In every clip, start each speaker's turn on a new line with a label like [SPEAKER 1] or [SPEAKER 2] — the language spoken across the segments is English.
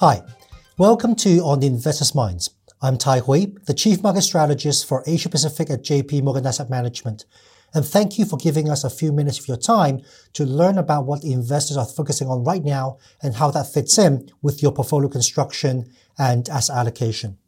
[SPEAKER 1] Hi, welcome to On the Investor's Minds. I'm Tai Hui, the Chief Market Strategist for Asia Pacific at JP Morgan Asset Management. And thank you for giving us a few minutes of your time to learn about what the investors are focusing on right now and how that fits in with your portfolio construction and asset allocation.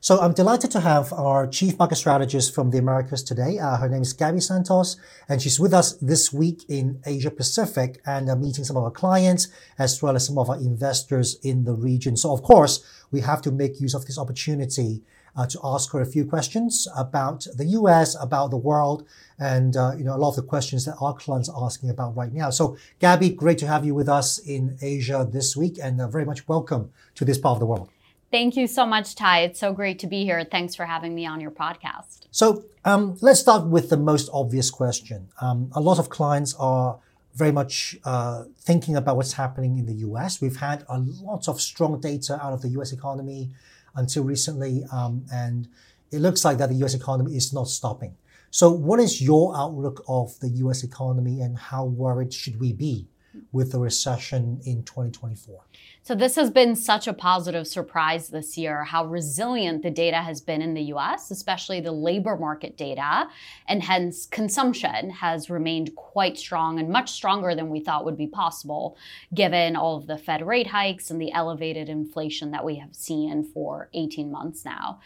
[SPEAKER 1] So I'm delighted to have our chief market strategist from the Americas today. Uh, her name is Gabby Santos, and she's with us this week in Asia Pacific and uh, meeting some of our clients as well as some of our investors in the region. So of course, we have to make use of this opportunity uh, to ask her a few questions about the U.S., about the world, and uh, you know a lot of the questions that our clients are asking about right now. So, Gabby, great to have you with us in Asia this week, and uh, very much welcome to this part of the world.
[SPEAKER 2] Thank you so much, Tai. It's so great to be here. Thanks for having me on your podcast.
[SPEAKER 1] So um, let's start with the most obvious question. Um, a lot of clients are very much uh, thinking about what's happening in the US. We've had a lot of strong data out of the US economy until recently, um, and it looks like that the US economy is not stopping. So, what is your outlook of the US economy, and how worried should we be with the recession in 2024?
[SPEAKER 2] So, this has been such a positive surprise this year how resilient the data has been in the US, especially the labor market data. And hence, consumption has remained quite strong and much stronger than we thought would be possible, given all of the Fed rate hikes and the elevated inflation that we have seen for 18 months now.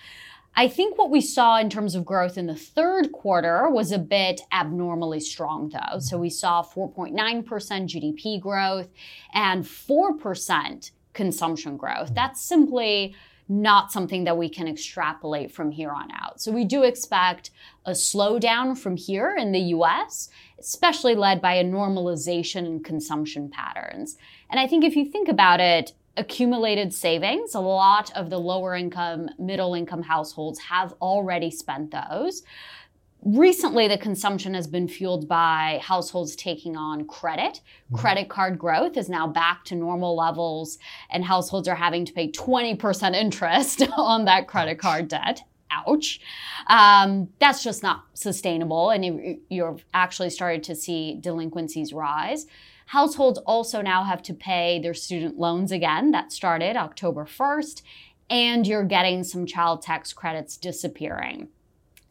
[SPEAKER 2] I think what we saw in terms of growth in the third quarter was a bit abnormally strong, though. So we saw 4.9% GDP growth and 4% consumption growth. Mm-hmm. That's simply not something that we can extrapolate from here on out. So we do expect a slowdown from here in the US, especially led by a normalization in consumption patterns. And I think if you think about it, accumulated savings. A lot of the lower income, middle income households have already spent those. Recently, the consumption has been fueled by households taking on credit. Mm-hmm. Credit card growth is now back to normal levels, and households are having to pay 20% interest on that credit card debt. Ouch. Um, that's just not sustainable, and you, you've actually started to see delinquencies rise. Households also now have to pay their student loans again. That started October 1st, and you're getting some child tax credits disappearing.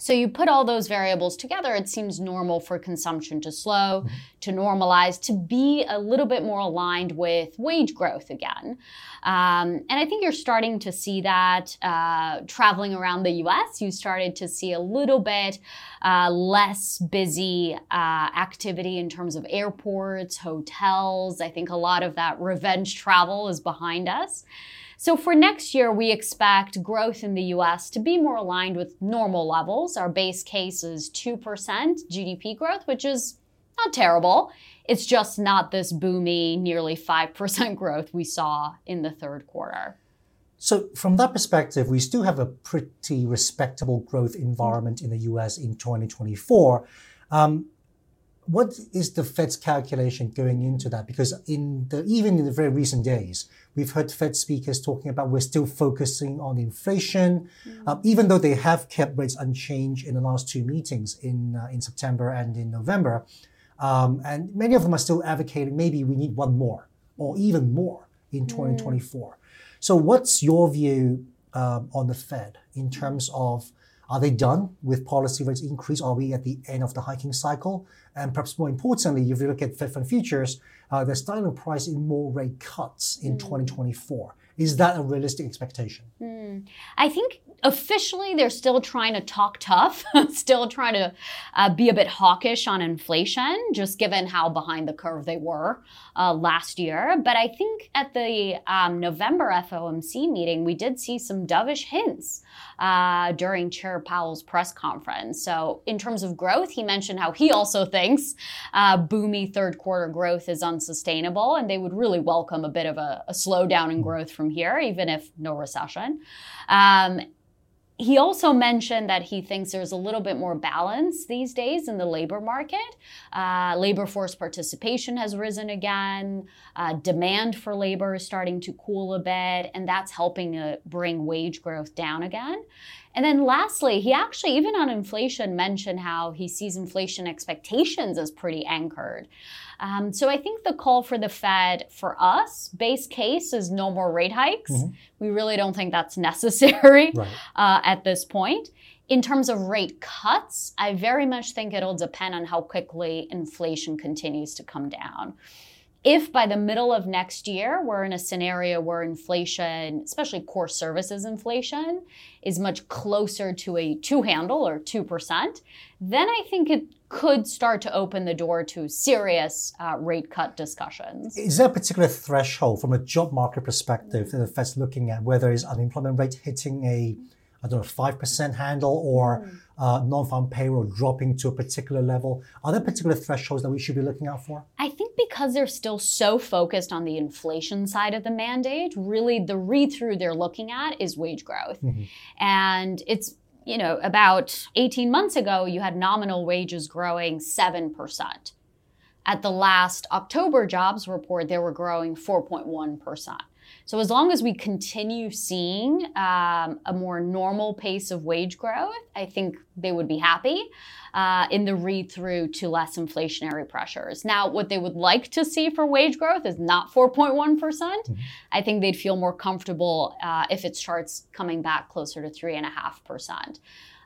[SPEAKER 2] So you put all those variables together, it seems normal for consumption to slow, mm-hmm. to normalize, to be a little bit more aligned with wage growth again. Um, and I think you're starting to see that uh, traveling around the US. You started to see a little bit uh, less busy uh, activity in terms of airports, hotels. I think a lot of that revenge travel is behind us. So for next year, we expect growth in the US to be more aligned with normal levels. Our base case is 2% GDP growth, which is not terrible. It's just not this boomy, nearly 5% growth we saw in the third quarter.
[SPEAKER 1] So, from that perspective, we still have a pretty respectable growth environment in the US in 2024. Um, what is the Fed's calculation going into that? Because in the even in the very recent days, we've heard Fed speakers talking about we're still focusing on inflation, mm. uh, even though they have kept rates unchanged in the last two meetings in uh, in September and in November, um, and many of them are still advocating maybe we need one more or even more in 2024. Mm. So, what's your view um, on the Fed in terms of are they done with policy rates increase? Are we at the end of the hiking cycle? And perhaps more importantly, if you look at Fed fund futures, uh, they're starting to price in more rate cuts in mm. 2024. Is that a realistic expectation?
[SPEAKER 2] Mm. I think officially they're still trying to talk tough, still trying to uh, be a bit hawkish on inflation, just given how behind the curve they were uh, last year. But I think at the um, November FOMC meeting, we did see some dovish hints uh, during Chair Powell's press conference. So, in terms of growth, he mentioned how he also thinks uh, boomy third quarter growth is unsustainable, and they would really welcome a bit of a, a slowdown in growth from here, even if no recession. Um, he also mentioned that he thinks there's a little bit more balance these days in the labor market. Uh, labor force participation has risen again. Uh, demand for labor is starting to cool a bit, and that's helping to bring wage growth down again. And then lastly, he actually, even on inflation, mentioned how he sees inflation expectations as pretty anchored. Um, so I think the call for the Fed for us, base case, is no more rate hikes. Mm-hmm. We really don't think that's necessary right. uh, at this point. In terms of rate cuts, I very much think it'll depend on how quickly inflation continues to come down if by the middle of next year we're in a scenario where inflation, especially core services inflation, is much closer to a two handle or 2%, then I think it could start to open the door to serious uh, rate cut discussions.
[SPEAKER 1] Is there a particular threshold from a job market perspective that the Fed's looking at, whether it's unemployment rate hitting a I don't know, 5% handle or mm. Uh, non farm payroll dropping to a particular level? Are there particular thresholds that we should be looking out for?
[SPEAKER 2] I think because they're still so focused on the inflation side of the mandate, really the read through they're looking at is wage growth. Mm-hmm. And it's you know, about 18 months ago, you had nominal wages growing 7%. At the last October jobs report, they were growing 4.1%. So as long as we continue seeing um, a more normal pace of wage growth, I think they would be happy uh, in the read through to less inflationary pressures. Now, what they would like to see for wage growth is not 4.1%. percent mm hmm I think they'd feel more comfortable uh, if it starts coming back closer to 3.5%.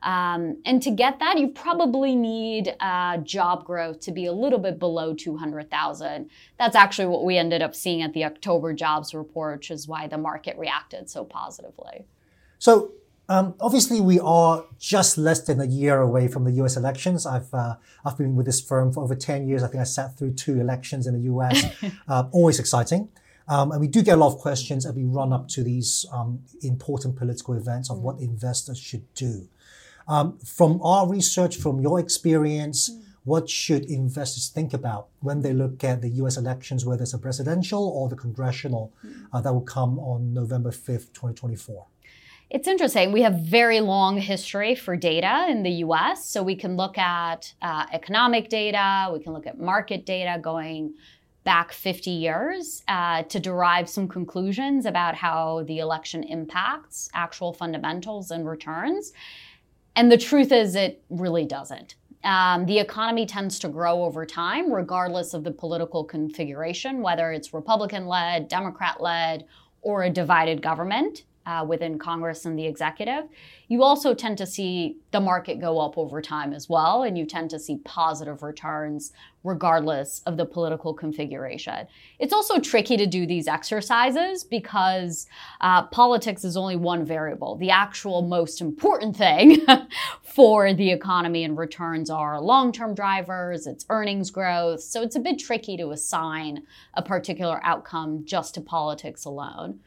[SPEAKER 2] Um, and to get that, you probably need uh, job growth to be a little bit below 200,000. That's actually what we ended up seeing at the October jobs report, which is why the market reacted so positively.
[SPEAKER 1] So, um, obviously, we are just less than a year away from the U.S. elections. I've uh, I've been with this firm for over ten years. I think I sat through two elections in the U.S. uh, always exciting, um, and we do get a lot of questions as we run up to these um, important political events of mm. what investors should do. Um, from our research, from your experience, mm. what should investors think about when they look at the US elections, whether it's a presidential or the congressional mm. uh, that will come on November 5th, 2024?
[SPEAKER 2] It's interesting. We have very long history for data in the US. So we can look at uh, economic data, we can look at market data going back 50 years uh, to derive some conclusions about how the election impacts actual fundamentals and returns. And the truth is, it really doesn't. Um, the economy tends to grow over time, regardless of the political configuration, whether it's Republican led, Democrat led, or a divided government uh, within Congress and the executive. You also tend to see the market go up over time as well, and you tend to see positive returns regardless of the political configuration. It's also tricky to do these exercises because uh, politics is only one variable. The actual most important thing for the economy and returns are long term drivers, it's earnings growth. So it's a bit tricky to assign a particular outcome just to politics alone.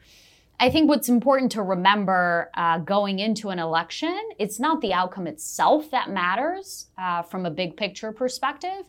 [SPEAKER 2] I think what's important to remember uh, going into an election, it's not the outcome itself that matters uh, from a big picture perspective.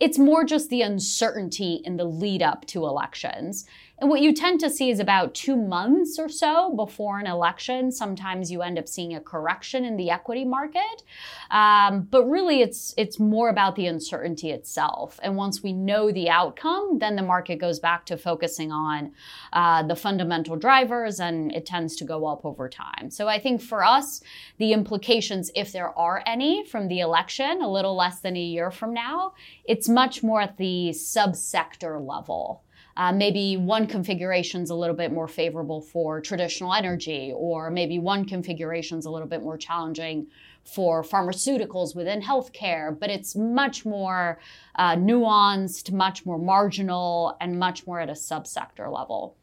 [SPEAKER 2] It's more just the uncertainty in the lead up to elections. And what you tend to see is about two months or so before an election, sometimes you end up seeing a correction in the equity market. Um, but really, it's it's more about the uncertainty itself. And once we know the outcome, then the market goes back to focusing on uh, the fundamental drivers, and it tends to go up over time. So I think for us, the implications, if there are any, from the election, a little less than a year from now, it's much more at the subsector level. Uh, maybe one configuration is a little bit more favorable for traditional energy, or maybe one configuration is a little bit more challenging for pharmaceuticals within healthcare, but it's much more uh, nuanced, much more marginal, and much more at a subsector level.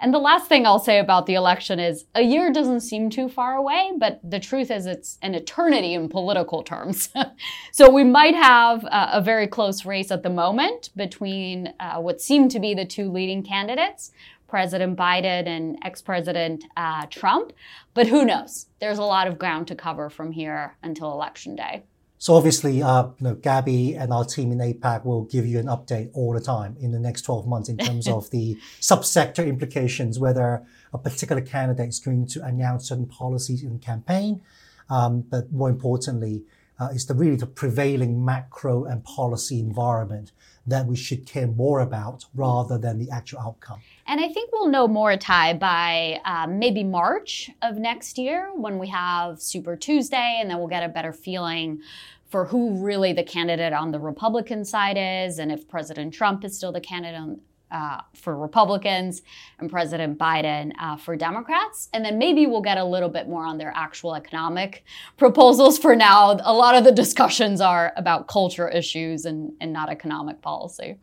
[SPEAKER 2] And the last thing I'll say about the election is a year doesn't seem too far away, but the truth is it's an eternity in political terms. so we might have uh, a very close race at the moment between uh, what seem to be the two leading candidates. President Biden and ex President uh, Trump. But who knows? There's a lot of ground to cover from here until Election Day.
[SPEAKER 1] So obviously, uh, you know, Gabby and our team in APAC will give you an update all the time in the next 12 months in terms of the subsector implications, whether a particular candidate is going to announce certain policies in campaign, um, but more importantly, uh, is the really the prevailing macro and policy environment that we should care more about rather than the actual outcome.
[SPEAKER 2] And I think we'll know more, Tai, by um, maybe March of next year when we have Super Tuesday, and then we'll get a better feeling for who really the candidate on the Republican side is, and if President Trump is still the candidate on, uh, for Republicans and President Biden uh, for Democrats. And then maybe we'll get a little bit more on their actual economic proposals. For now, a lot of the discussions are about culture issues and, and not economic policy.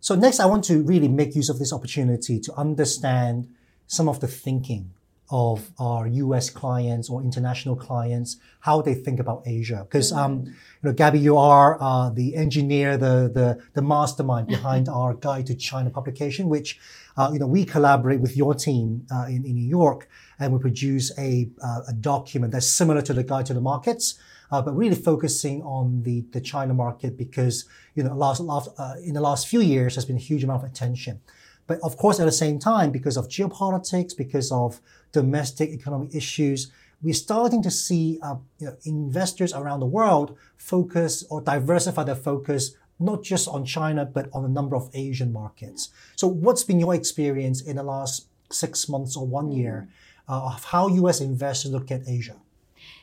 [SPEAKER 1] So, next, I want to really make use of this opportunity to understand some of the thinking of our US clients or international clients, how they think about Asia. Because, um, you know, Gabby, you are uh, the engineer, the, the, the mastermind behind our Guide to China publication, which, uh, you know, we collaborate with your team uh, in, in New York and we produce a, uh, a document that's similar to the Guide to the Markets. Uh, but really focusing on the, the China market because you know last, last uh, in the last few years there's been a huge amount of attention. But of course, at the same time, because of geopolitics, because of domestic economic issues, we're starting to see uh, you know, investors around the world focus or diversify their focus not just on China, but on a number of Asian markets. So, what's been your experience in the last six months or one year uh, of how US investors look at Asia?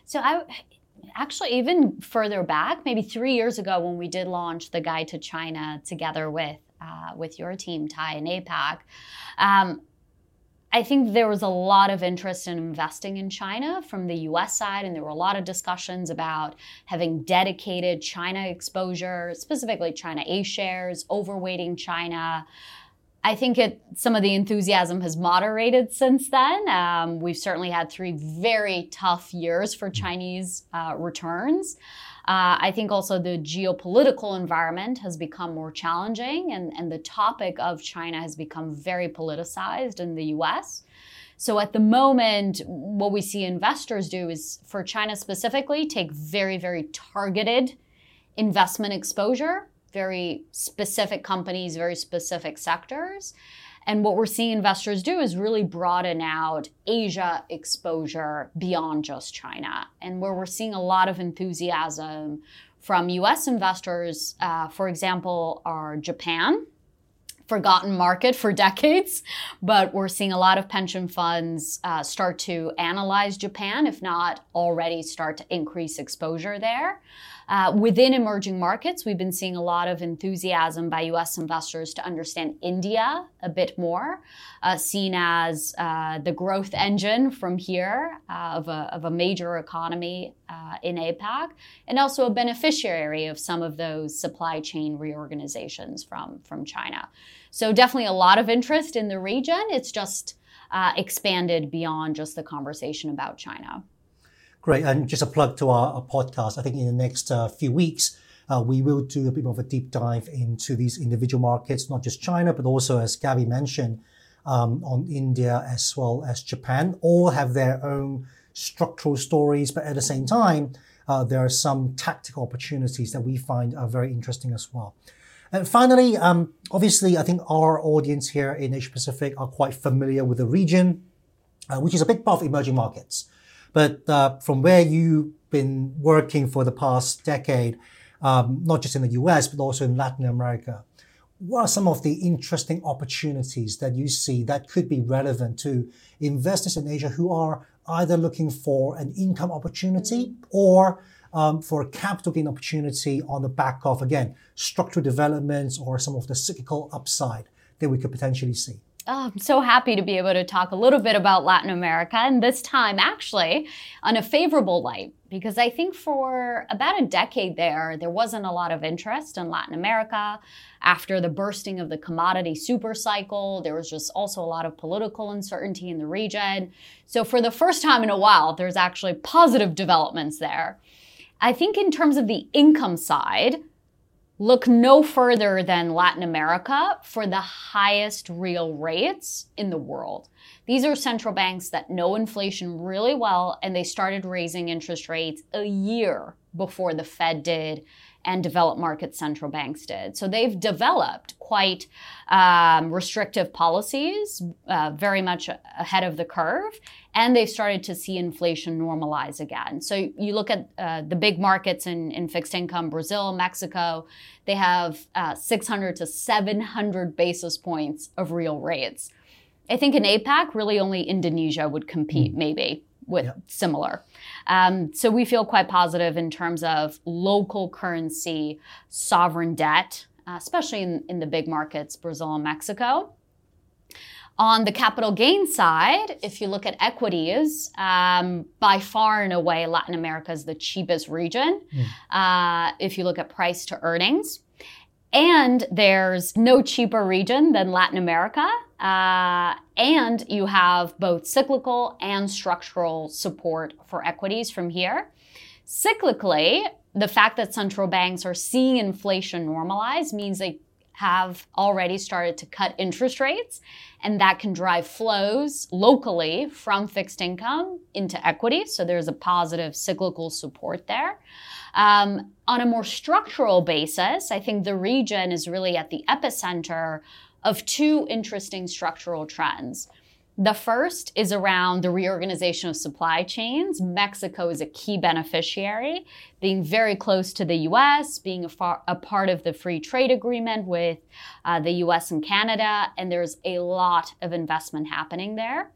[SPEAKER 2] So, I actually even further back, maybe three years ago, when we did launch the Guide to China together with uh, with your team, Tai and APAC. Um, I think there was a lot of interest in investing in China from the US side, and there were a lot of discussions about having dedicated China exposure, specifically China A shares, overweighting China. I think it, some of the enthusiasm has moderated since then. Um, we've certainly had three very tough years for Chinese uh, returns. Uh, I think also the geopolitical environment has become more challenging, and, and the topic of China has become very politicized in the US. So at the moment, what we see investors do is for China specifically, take very, very targeted investment exposure, very specific companies, very specific sectors. And what we're seeing investors do is really broaden out Asia exposure beyond just China. And where we're seeing a lot of enthusiasm from US investors, uh, for example, are Japan, forgotten market for decades, but we're seeing a lot of pension funds uh, start to analyze Japan, if not already start to increase exposure there. Uh, within emerging markets, we've been seeing a lot of enthusiasm by US investors to understand India a bit more, uh, seen as uh, the growth engine from here uh, of a, of, a, major economy uh, in APAC, and also a beneficiary of some of those supply chain reorganizations from, from China. So, definitely a lot of interest in the region. It's just expanded beyond just the conversation about China.
[SPEAKER 1] Great. And just a plug to our, our podcast. I think in the next uh, few weeks, uh, we will do a bit more of a deep dive into these individual markets, not just China, but also, as Gabby mentioned, um, on India as well as Japan. All have their own structural stories, but at the same time, uh, there are some tactical opportunities that we find are very interesting as well. And finally, um, obviously, I think our audience here in Asia Pacific are quite familiar with the region, uh, which is a big part of emerging markets. But uh, from where you've been working for the past decade, um, not just in the US, but also in Latin America, what are some of the interesting opportunities that you see that could be relevant to investors in Asia who are either looking for an income opportunity or um, for a capital gain opportunity on the back of, again, structural developments or some of the cyclical upside that we could potentially see?
[SPEAKER 2] Oh, I'm so happy to be able to talk a little bit about Latin America, and this time actually on a favorable light, because I think for about a decade there, there wasn't a lot of interest in Latin America. After the bursting of the commodity super cycle, there was just also a lot of political uncertainty in the region. So, for the first time in a while, there's actually positive developments there. I think, in terms of the income side, Look no further than Latin America for the highest real rates in the world. These are central banks that know inflation really well, and they started raising interest rates a year before the Fed did and developed market central banks did. So they've developed quite um, restrictive policies, uh, very much ahead of the curve, and they've started to see inflation normalize again. So you look at uh, the big markets in, in fixed income, Brazil, Mexico, they have uh, 600 to 700 basis points of real rates. I think in APAC, really only Indonesia would compete, mm. maybe with yep. similar. Um, so we feel quite positive in terms of local currency sovereign debt, uh, especially in, in the big markets, Brazil and Mexico. On the capital gain side, if you look at equities, um, by far and away, Latin America is the cheapest region. Mm. Uh, if you look at price to earnings, and there's no cheaper region than Latin America. Uh, and you have both cyclical and structural support for equities from here. Cyclically, the fact that central banks are seeing inflation normalize means they have already started to cut interest rates, and that can drive flows locally from fixed income into equity. So there's a positive cyclical support there. Um, on a more structural basis, I think the region is really at the epicenter of two interesting structural trends. The first is around the reorganization of supply chains. Mexico is a key beneficiary, being very close to the US, being a, far, a part of the free trade agreement with uh, the US and Canada, and there's a lot of investment happening there.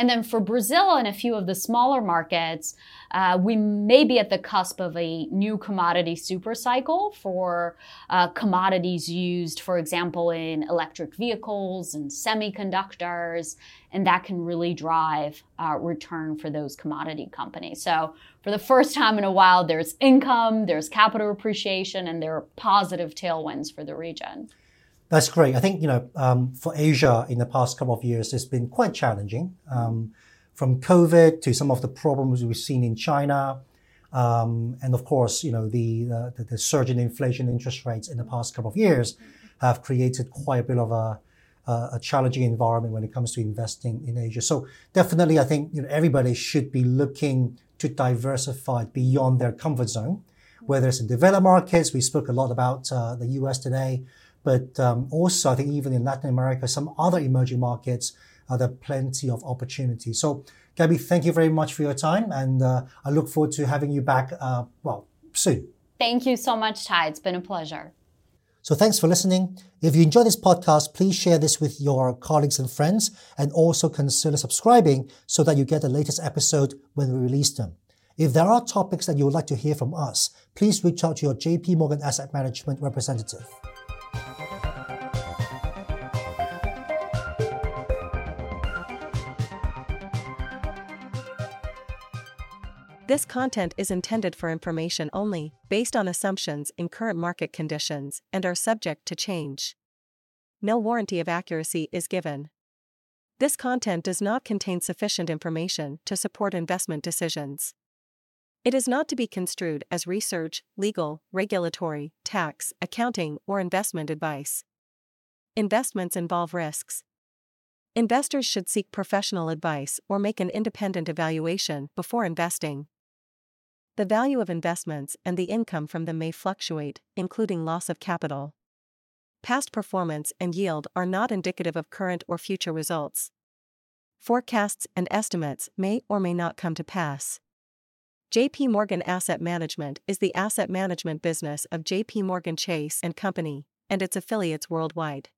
[SPEAKER 2] And then for Brazil and a few of the smaller markets, uh, we may be at the cusp of a new commodity super cycle for uh, commodities used, for example, in electric vehicles and semiconductors, and that can really drive uh, return for those commodity companies. So, for the first time in a while, there's income, there's capital appreciation, and there are positive tailwinds for the region.
[SPEAKER 1] That's great. I think, you know, um, for Asia in the past couple of years, it's been quite challenging. Um, from COVID to some of the problems we've seen in China. Um, and of course, you know, the, uh, the, the, surge in inflation interest rates in the past couple of years have created quite a bit of a, a challenging environment when it comes to investing in Asia. So definitely, I think, you know, everybody should be looking to diversify beyond their comfort zone, whether it's in developed markets. We spoke a lot about uh, the US today. But um, also, I think even in Latin America, some other emerging markets, uh, there are plenty of opportunities. So, Gabby, thank you very much for your time, and uh, I look forward to having you back, uh, well, soon.
[SPEAKER 2] Thank you so much, Tai. It's been a pleasure.
[SPEAKER 1] So, thanks for listening. If you enjoy this podcast, please share this with your colleagues and friends, and also consider subscribing so that you get the latest episode when we release them. If there are topics that you would like to hear from us, please reach out to your JP Morgan Asset Management representative.
[SPEAKER 3] This content is intended for information only, based on assumptions in current market conditions, and are subject to change. No warranty of accuracy is given. This content does not contain sufficient information to support investment decisions. It is not to be construed as research, legal, regulatory, tax, accounting, or investment advice. Investments involve risks. Investors should seek professional advice or make an independent evaluation before investing. The value of investments and the income from them may fluctuate, including loss of capital. Past performance and yield are not indicative of current or future results. Forecasts and estimates may or may not come to pass. JP Morgan Asset Management is the asset management business of JP Morgan Chase and Company and its affiliates worldwide.